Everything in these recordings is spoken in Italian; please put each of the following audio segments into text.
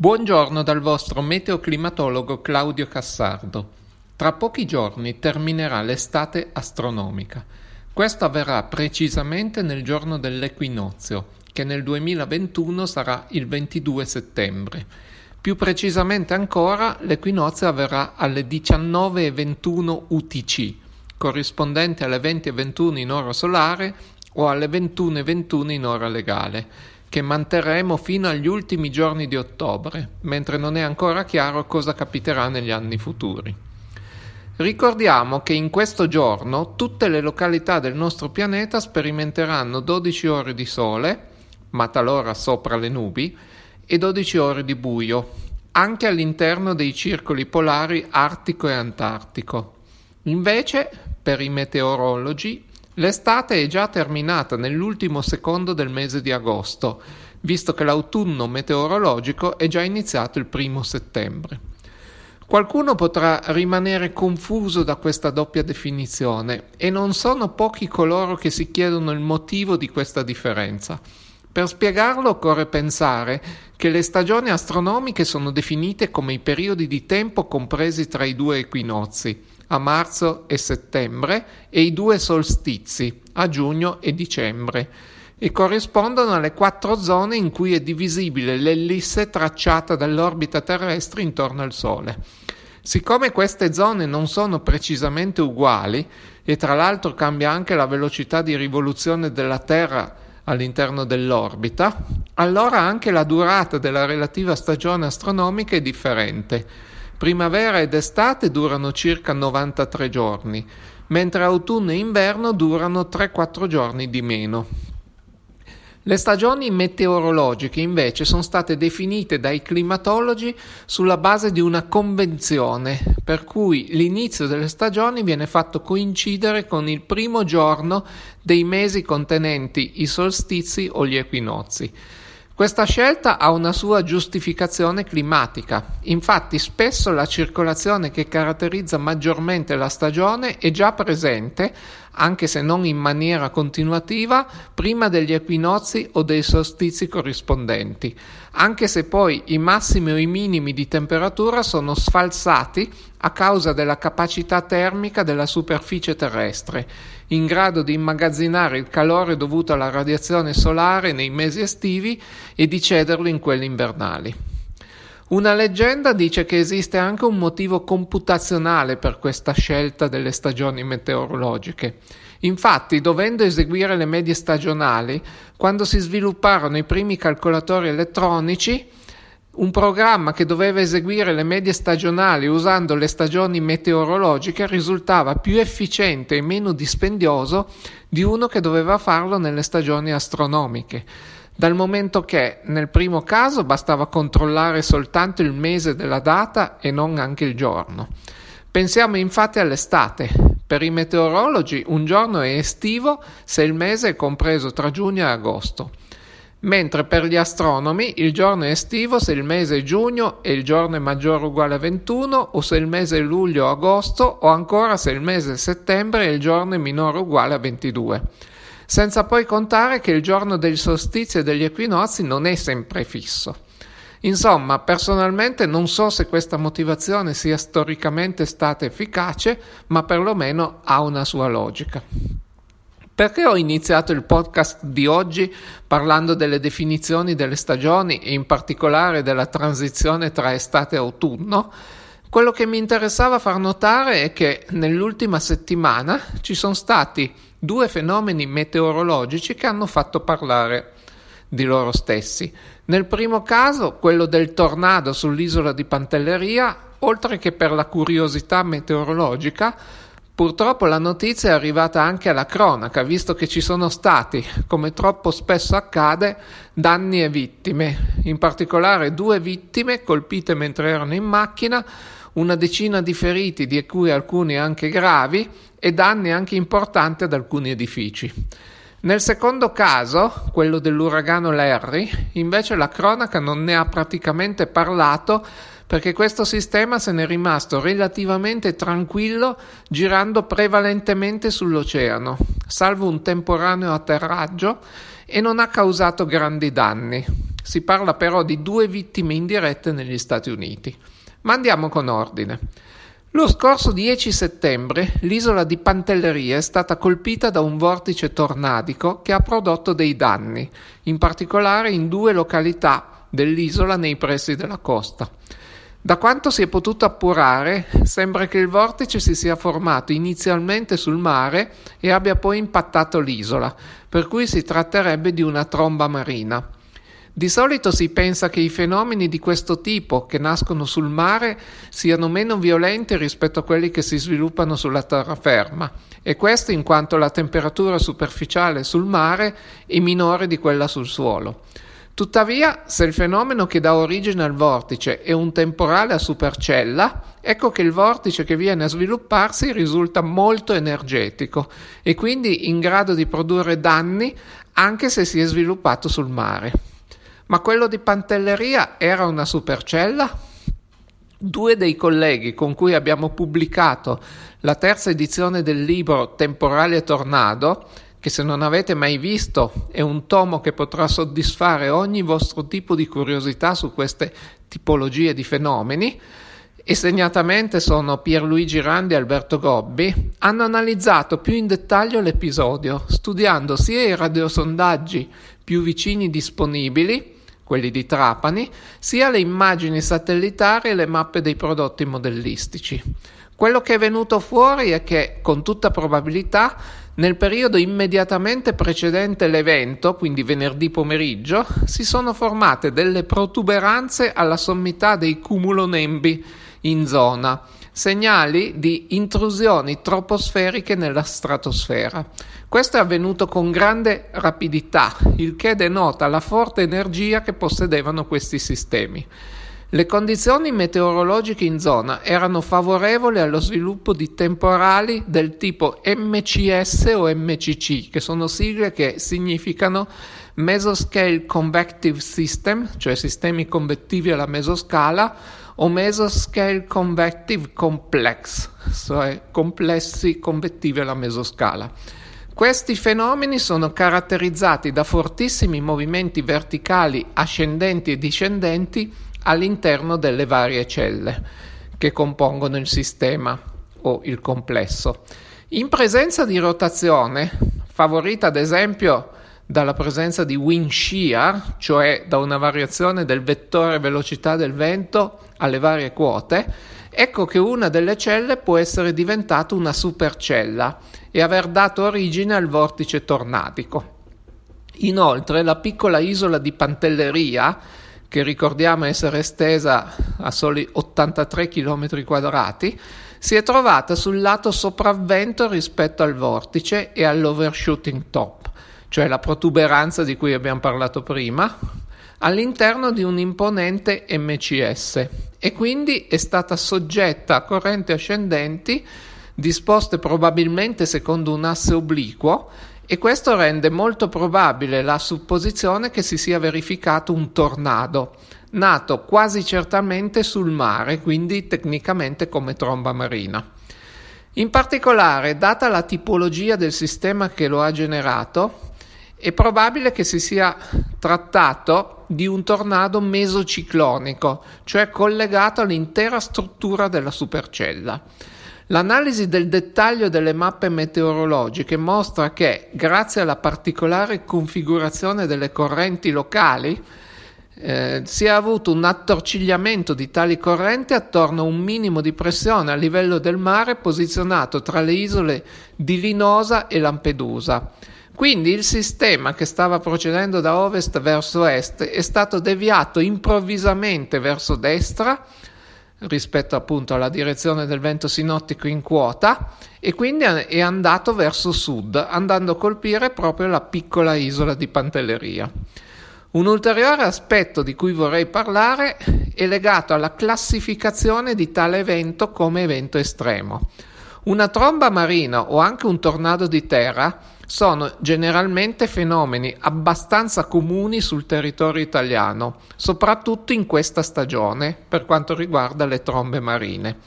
Buongiorno dal vostro meteoclimatologo Claudio Cassardo. Tra pochi giorni terminerà l'estate astronomica. Questo avverrà precisamente nel giorno dell'equinozio, che nel 2021 sarà il 22 settembre. Più precisamente ancora, l'equinozio avverrà alle 19.21 UTC, corrispondente alle 20.21 in ora solare o alle 21.21 in ora legale che manterremo fino agli ultimi giorni di ottobre, mentre non è ancora chiaro cosa capiterà negli anni futuri. Ricordiamo che in questo giorno tutte le località del nostro pianeta sperimenteranno 12 ore di sole, ma talora sopra le nubi, e 12 ore di buio, anche all'interno dei circoli polari artico e antartico. Invece, per i meteorologi, L'estate è già terminata nell'ultimo secondo del mese di agosto, visto che l'autunno meteorologico è già iniziato il primo settembre. Qualcuno potrà rimanere confuso da questa doppia definizione e non sono pochi coloro che si chiedono il motivo di questa differenza. Per spiegarlo occorre pensare che le stagioni astronomiche sono definite come i periodi di tempo compresi tra i due equinozi, a marzo e settembre e i due solstizi a giugno e dicembre e corrispondono alle quattro zone in cui è divisibile l'ellisse tracciata dall'orbita terrestre intorno al Sole. Siccome queste zone non sono precisamente uguali e tra l'altro cambia anche la velocità di rivoluzione della Terra all'interno dell'orbita, allora anche la durata della relativa stagione astronomica è differente. Primavera ed estate durano circa 93 giorni, mentre autunno e inverno durano 3-4 giorni di meno. Le stagioni meteorologiche invece sono state definite dai climatologi sulla base di una convenzione, per cui l'inizio delle stagioni viene fatto coincidere con il primo giorno dei mesi contenenti i solstizi o gli equinozi. Questa scelta ha una sua giustificazione climatica, infatti spesso la circolazione che caratterizza maggiormente la stagione è già presente, anche se non in maniera continuativa, prima degli equinozi o dei solstizi corrispondenti, anche se poi i massimi o i minimi di temperatura sono sfalsati a causa della capacità termica della superficie terrestre, in grado di immagazzinare il calore dovuto alla radiazione solare nei mesi estivi e di cederlo in quelli invernali. Una leggenda dice che esiste anche un motivo computazionale per questa scelta delle stagioni meteorologiche. Infatti, dovendo eseguire le medie stagionali, quando si svilupparono i primi calcolatori elettronici, un programma che doveva eseguire le medie stagionali usando le stagioni meteorologiche risultava più efficiente e meno dispendioso di uno che doveva farlo nelle stagioni astronomiche, dal momento che nel primo caso bastava controllare soltanto il mese della data e non anche il giorno. Pensiamo infatti all'estate. Per i meteorologi un giorno è estivo se il mese è compreso tra giugno e agosto mentre per gli astronomi il giorno è estivo se il mese è giugno e il giorno è maggiore o uguale a 21 o se il mese è luglio o agosto o ancora se il mese è settembre e il giorno è minore o uguale a 22. Senza poi contare che il giorno del solstizio e degli equinozi non è sempre fisso. Insomma, personalmente non so se questa motivazione sia storicamente stata efficace, ma perlomeno ha una sua logica. Perché ho iniziato il podcast di oggi parlando delle definizioni delle stagioni e in particolare della transizione tra estate e autunno? Quello che mi interessava far notare è che nell'ultima settimana ci sono stati due fenomeni meteorologici che hanno fatto parlare di loro stessi. Nel primo caso, quello del tornado sull'isola di Pantelleria, oltre che per la curiosità meteorologica, Purtroppo la notizia è arrivata anche alla cronaca, visto che ci sono stati, come troppo spesso accade, danni e vittime, in particolare due vittime colpite mentre erano in macchina, una decina di feriti, di cui alcuni anche gravi, e danni anche importanti ad alcuni edifici. Nel secondo caso, quello dell'uragano Larry, invece la cronaca non ne ha praticamente parlato perché questo sistema se n'è rimasto relativamente tranquillo girando prevalentemente sull'oceano, salvo un temporaneo atterraggio, e non ha causato grandi danni. Si parla però di due vittime indirette negli Stati Uniti. Ma andiamo con ordine. Lo scorso 10 settembre l'isola di Pantelleria è stata colpita da un vortice tornadico che ha prodotto dei danni, in particolare in due località dell'isola nei pressi della costa. Da quanto si è potuto appurare, sembra che il vortice si sia formato inizialmente sul mare e abbia poi impattato l'isola, per cui si tratterebbe di una tromba marina. Di solito si pensa che i fenomeni di questo tipo, che nascono sul mare, siano meno violenti rispetto a quelli che si sviluppano sulla terraferma, e questo in quanto la temperatura superficiale sul mare è minore di quella sul suolo. Tuttavia, se il fenomeno che dà origine al vortice è un temporale a supercella, ecco che il vortice che viene a svilupparsi risulta molto energetico e quindi in grado di produrre danni anche se si è sviluppato sul mare. Ma quello di Pantelleria era una supercella? Due dei colleghi con cui abbiamo pubblicato la terza edizione del libro Temporale Tornado, che se non avete mai visto è un tomo che potrà soddisfare ogni vostro tipo di curiosità su queste tipologie di fenomeni, e segnatamente sono Pierluigi Randi e Alberto Gobbi, hanno analizzato più in dettaglio l'episodio, studiando sia i radiosondaggi più vicini disponibili, quelli di Trapani, sia le immagini satellitari e le mappe dei prodotti modellistici. Quello che è venuto fuori è che, con tutta probabilità, nel periodo immediatamente precedente l'evento, quindi venerdì pomeriggio, si sono formate delle protuberanze alla sommità dei cumulonembi in zona, segnali di intrusioni troposferiche nella stratosfera. Questo è avvenuto con grande rapidità, il che denota la forte energia che possedevano questi sistemi. Le condizioni meteorologiche in zona erano favorevoli allo sviluppo di temporali del tipo MCS o MCC, che sono sigle che significano Mesoscale Convective System, cioè sistemi convettivi alla mesoscala, o Mesoscale Convective Complex, cioè complessi convettivi alla mesoscala. Questi fenomeni sono caratterizzati da fortissimi movimenti verticali ascendenti e discendenti all'interno delle varie celle che compongono il sistema o il complesso. In presenza di rotazione, favorita ad esempio dalla presenza di wind shear, cioè da una variazione del vettore velocità del vento alle varie quote, ecco che una delle celle può essere diventata una supercella e aver dato origine al vortice tornadico. Inoltre, la piccola isola di Pantelleria, che ricordiamo essere estesa a soli 83 km quadrati, si è trovata sul lato sopravvento rispetto al vortice e all'overshooting top, cioè la protuberanza di cui abbiamo parlato prima, all'interno di un imponente MCS e quindi è stata soggetta a correnti ascendenti disposte probabilmente secondo un asse obliquo e questo rende molto probabile la supposizione che si sia verificato un tornado, nato quasi certamente sul mare, quindi tecnicamente come tromba marina. In particolare, data la tipologia del sistema che lo ha generato, è probabile che si sia trattato di un tornado mesociclonico, cioè collegato all'intera struttura della supercella. L'analisi del dettaglio delle mappe meteorologiche mostra che, grazie alla particolare configurazione delle correnti locali, eh, si è avuto un attorcigliamento di tali correnti attorno a un minimo di pressione a livello del mare posizionato tra le isole di Linosa e Lampedusa. Quindi il sistema che stava procedendo da ovest verso est è stato deviato improvvisamente verso destra rispetto appunto alla direzione del vento sinottico in quota e quindi è andato verso sud, andando a colpire proprio la piccola isola di Pantelleria. Un ulteriore aspetto di cui vorrei parlare è legato alla classificazione di tale evento come evento estremo. Una tromba marina o anche un tornado di terra sono generalmente fenomeni abbastanza comuni sul territorio italiano, soprattutto in questa stagione per quanto riguarda le trombe marine.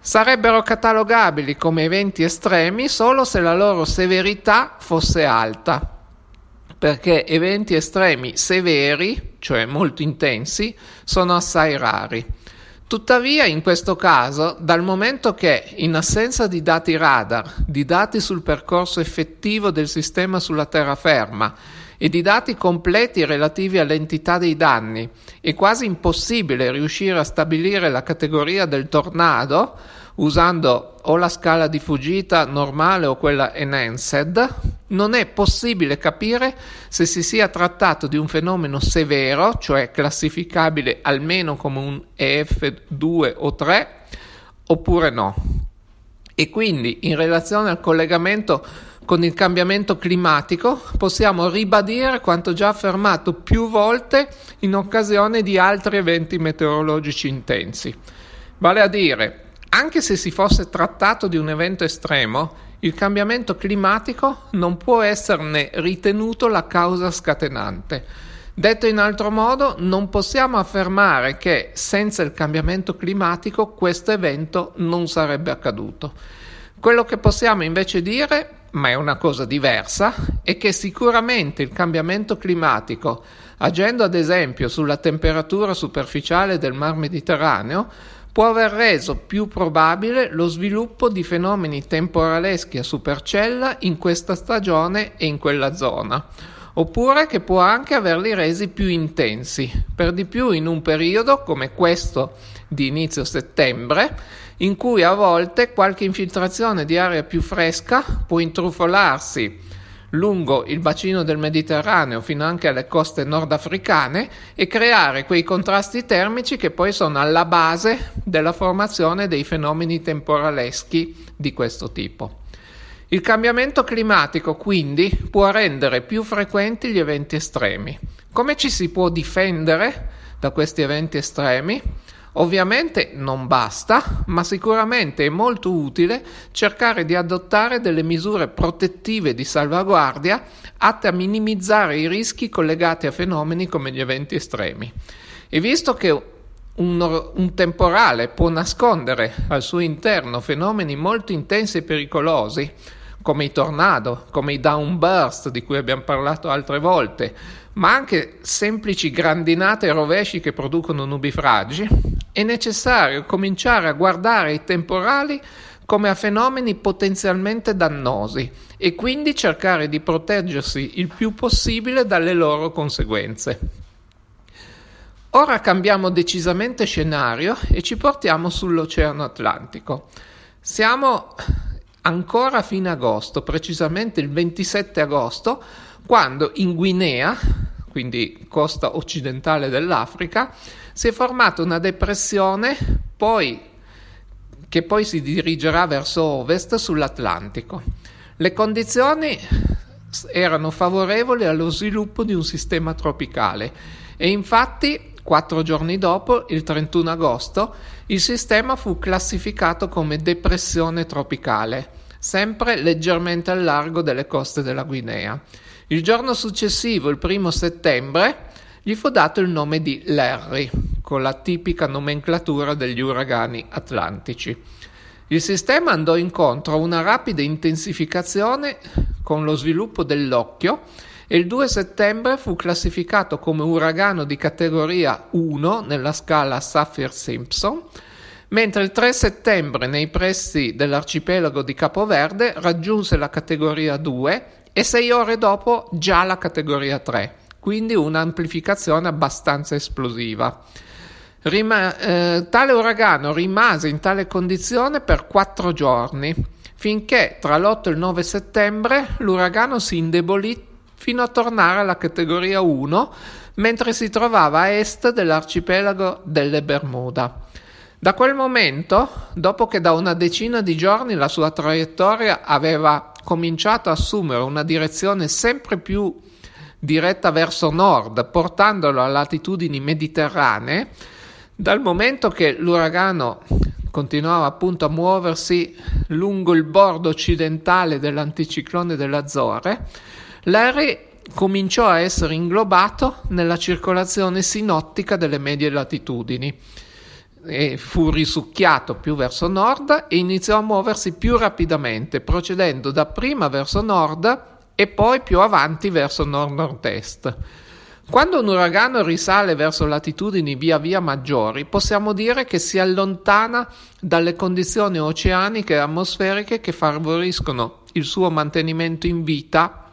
Sarebbero catalogabili come eventi estremi solo se la loro severità fosse alta, perché eventi estremi severi cioè molto intensi, sono assai rari. Tuttavia, in questo caso, dal momento che, in assenza di dati radar, di dati sul percorso effettivo del sistema sulla terraferma e di dati completi relativi all'entità dei danni, è quasi impossibile riuscire a stabilire la categoria del tornado, usando o la scala di fuggita normale o quella enhanced, non è possibile capire se si sia trattato di un fenomeno severo, cioè classificabile almeno come un EF2 o 3, oppure no. E quindi in relazione al collegamento con il cambiamento climatico possiamo ribadire quanto già affermato più volte in occasione di altri eventi meteorologici intensi. Vale a dire, anche se si fosse trattato di un evento estremo, il cambiamento climatico non può esserne ritenuto la causa scatenante. Detto in altro modo, non possiamo affermare che senza il cambiamento climatico questo evento non sarebbe accaduto. Quello che possiamo invece dire, ma è una cosa diversa, è che sicuramente il cambiamento climatico, agendo ad esempio sulla temperatura superficiale del Mar Mediterraneo, può aver reso più probabile lo sviluppo di fenomeni temporaleschi a supercella in questa stagione e in quella zona, oppure che può anche averli resi più intensi, per di più in un periodo come questo di inizio settembre, in cui a volte qualche infiltrazione di aria più fresca può intrufolarsi lungo il bacino del Mediterraneo fino anche alle coste nordafricane e creare quei contrasti termici che poi sono alla base della formazione dei fenomeni temporaleschi di questo tipo. Il cambiamento climatico quindi può rendere più frequenti gli eventi estremi. Come ci si può difendere da questi eventi estremi? Ovviamente non basta, ma sicuramente è molto utile cercare di adottare delle misure protettive di salvaguardia atte a minimizzare i rischi collegati a fenomeni come gli eventi estremi. E visto che un, un, temporale può nascondere al suo interno fenomeni molto intensi e pericolosi, come i tornado, come i downburst di cui abbiamo parlato altre volte, ma anche semplici grandinate e rovesci che producono nubifragi, è necessario cominciare a guardare i temporali come a fenomeni potenzialmente dannosi e quindi cercare di proteggersi il più possibile dalle loro conseguenze. Ora cambiamo decisamente scenario e ci portiamo sull'Oceano Atlantico. Siamo ancora a fine agosto, precisamente il 27 agosto, quando in Guinea, quindi costa occidentale dell'Africa, si è formata una depressione poi, che poi si dirigerà verso ovest sull'Atlantico. Le condizioni erano favorevoli allo sviluppo di un sistema tropicale e infatti quattro giorni dopo, il 31 agosto, il sistema fu classificato come depressione tropicale, sempre leggermente al largo delle coste della Guinea. Il giorno successivo, il primo settembre, gli fu dato il nome di Larry, con la tipica nomenclatura degli uragani atlantici. Il sistema andò incontro a una rapida intensificazione con lo sviluppo dell'occhio e il 2 settembre fu classificato come uragano di categoria 1 nella scala Saffir-Simpson, mentre il 3 settembre nei pressi dell'arcipelago di Capoverde raggiunse la categoria 2 e sei ore dopo già la categoria 3 quindi un'amplificazione abbastanza esplosiva. Rima- eh, tale uragano rimase in tale condizione per quattro giorni, finché tra l'8 e il 9 settembre l'uragano si indebolì fino a tornare alla categoria 1, mentre si trovava a est dell'arcipelago delle Bermuda. Da quel momento, dopo che da una decina di giorni la sua traiettoria aveva cominciato a assumere una direzione sempre più diretta verso nord, portandolo a latitudini mediterranee, dal momento che l'uragano continuava appunto a muoversi lungo il bordo occidentale dell'anticiclone dell'Azore, Larry cominciò a essere inglobato nella circolazione sinottica delle medie latitudini. E fu risucchiato più verso nord e iniziò a muoversi più rapidamente, procedendo dapprima verso nord e poi più avanti verso nord-nord-est. Quando un uragano risale verso latitudini via via maggiori, possiamo dire che si allontana dalle condizioni oceaniche e atmosferiche che favoriscono il suo mantenimento in vita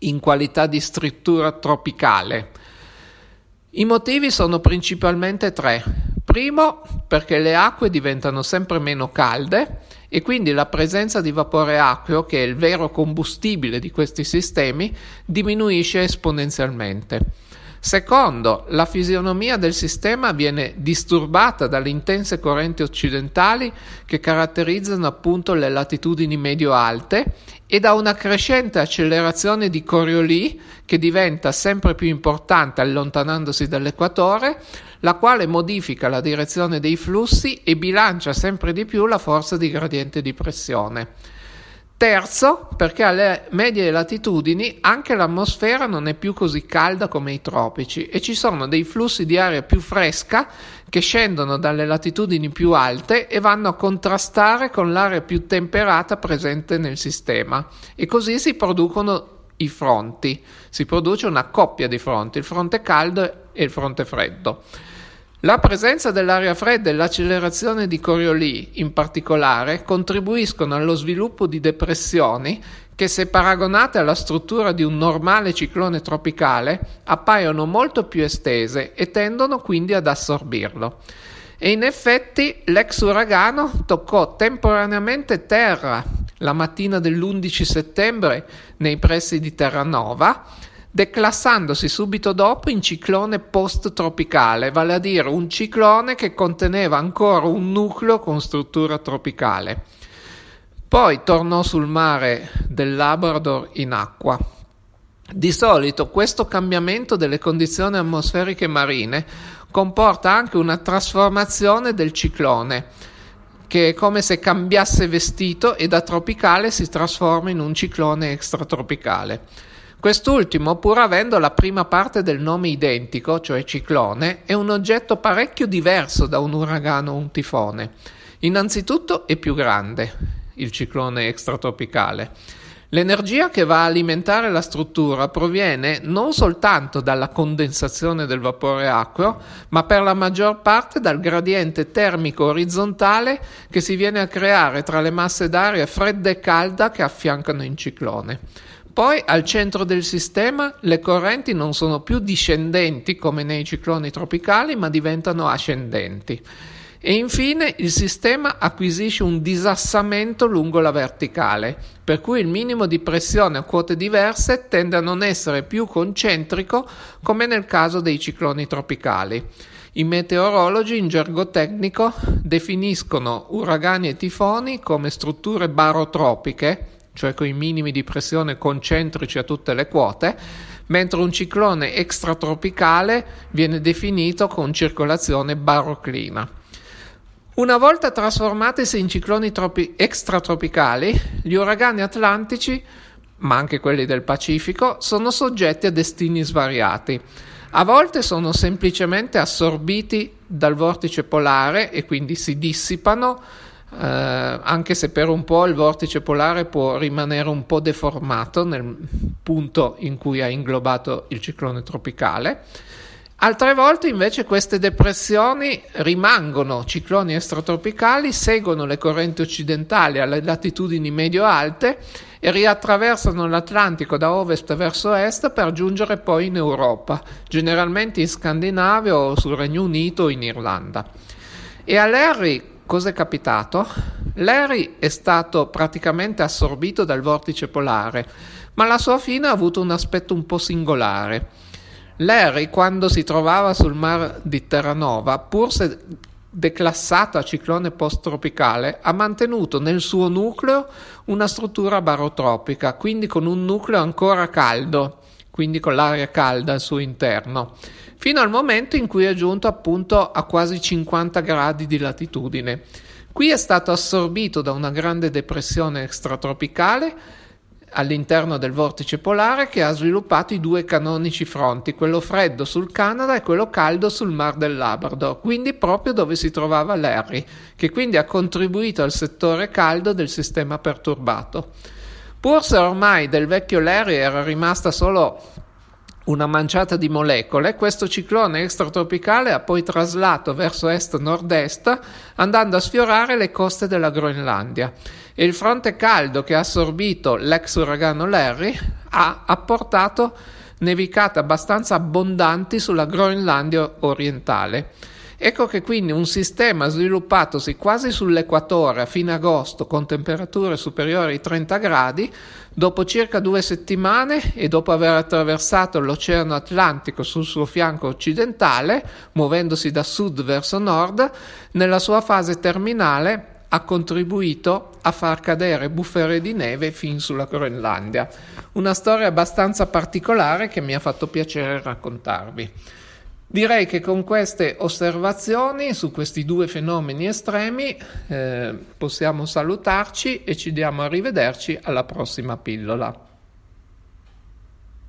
in qualità di struttura tropicale. I motivi sono principalmente tre. Primo, perché le acque diventano sempre meno calde e quindi la presenza di vapore acqueo, che è il vero combustibile di questi sistemi, diminuisce esponenzialmente. Secondo, la fisionomia del sistema viene disturbata dalle intense correnti occidentali che caratterizzano appunto le latitudini medio-alte e da una crescente accelerazione di Coriolis che diventa sempre più importante allontanandosi dall'equatore, la quale modifica la direzione dei flussi e bilancia sempre di più la forza di gradiente di pressione. Terzo, perché alle medie latitudini anche l'atmosfera non è più così calda come i tropici e ci sono dei flussi di aria più fresca che scendono dalle latitudini più alte e vanno a contrastare con l'aria più temperata presente nel sistema e così si producono i fronti, si produce una coppia di fronti, il fronte caldo e il fronte freddo. La presenza dell'aria fredda e l'accelerazione di Coriolis, in particolare, contribuiscono allo sviluppo di depressioni che, se paragonate alla struttura di un normale ciclone tropicale, appaiono molto più estese e tendono quindi ad assorbirlo. E in effetti l'ex uragano toccò temporaneamente terra la mattina dell'11 settembre nei pressi di Terranova declassandosi subito dopo in ciclone post-tropicale, vale a dire un ciclone che conteneva ancora un nucleo con struttura tropicale. Poi tornò sul mare del Labrador in acqua. Di solito questo cambiamento delle condizioni atmosferiche marine comporta anche una trasformazione del ciclone, che è come se cambiasse vestito e da tropicale si trasforma in un ciclone extratropicale. Quest'ultimo, pur avendo la prima parte del nome identico, cioè ciclone, è un oggetto parecchio diverso da un uragano o un tifone. Innanzitutto è più grande, il ciclone extratropicale. L'energia che va a alimentare la struttura proviene non soltanto dalla condensazione del vapore acqueo, ma per la maggior parte dal gradiente termico orizzontale che si viene a creare tra le masse d'aria fredda e calda che affiancano il ciclone. Poi al centro del sistema le correnti non sono più discendenti come nei cicloni tropicali, ma diventano ascendenti. E infine il sistema acquisisce un disassamento lungo la verticale, per cui il minimo di pressione a quote diverse tende a non essere più concentrico come nel caso dei cicloni tropicali. I meteorologi in gergo tecnico definiscono uragani e tifoni come strutture barotropiche, cioè con i minimi di pressione concentrici a tutte le quote, mentre un ciclone extratropicale viene definito con circolazione baroclina. Una volta trasformatisi in cicloni tropi- extratropicali, gli uragani atlantici, ma anche quelli del Pacifico, sono soggetti a destini svariati. A volte sono semplicemente assorbiti dal vortice polare e quindi si dissipano, anche se per un po' il vortice polare può rimanere un po' deformato nel punto in cui ha inglobato il ciclone tropicale. Altre volte invece queste depressioni rimangono cicloni estratropicali, seguono le correnti occidentali alle latitudini medio-alte e riattraversano l'Atlantico da ovest verso est per giungere poi in Europa, generalmente in Scandinavia o sul Regno Unito o in Irlanda. E a Larry Cosa è capitato? Larry è stato praticamente assorbito dal vortice polare, ma la sua fine ha avuto un aspetto un po' singolare. Larry, quando si trovava sul mar di Terranova, pur se declassato a ciclone post-tropicale, ha mantenuto nel suo nucleo una struttura barotropica, quindi con un nucleo ancora caldo, quindi con l'aria calda al suo interno fino al momento in cui è giunto appunto a quasi 50 gradi di latitudine. Qui è stato assorbito da una grande depressione extratropicale all'interno del vortice polare che ha sviluppato i due canonici fronti, quello freddo sul Canada e quello caldo sul Mar del Labrador, quindi proprio dove si trovava Larry, che quindi ha contribuito al settore caldo del sistema perturbato. Pur se ormai del vecchio Larry era rimasta solo una manciata di molecole, questo ciclone extratropicale ha poi traslato verso est-nord-est andando a sfiorare le coste della Groenlandia e il fronte caldo che ha assorbito l'ex uragano Larry ha apportato nevicate abbastanza abbondanti sulla Groenlandia orientale. Ecco che quindi un sistema sviluppatosi quasi sull'equatore a fine agosto con temperature superiori ai 30 gradi, dopo circa due settimane e dopo aver attraversato l'Oceano Atlantico sul suo fianco occidentale, muovendosi da sud verso nord, nella sua fase terminale ha contribuito a far cadere bufere di neve fin sulla Groenlandia. Una storia abbastanza particolare che mi ha fatto piacere raccontarvi. Direi che con queste osservazioni su questi due fenomeni estremi eh, possiamo salutarci e ci diamo a rivederci alla prossima pillola.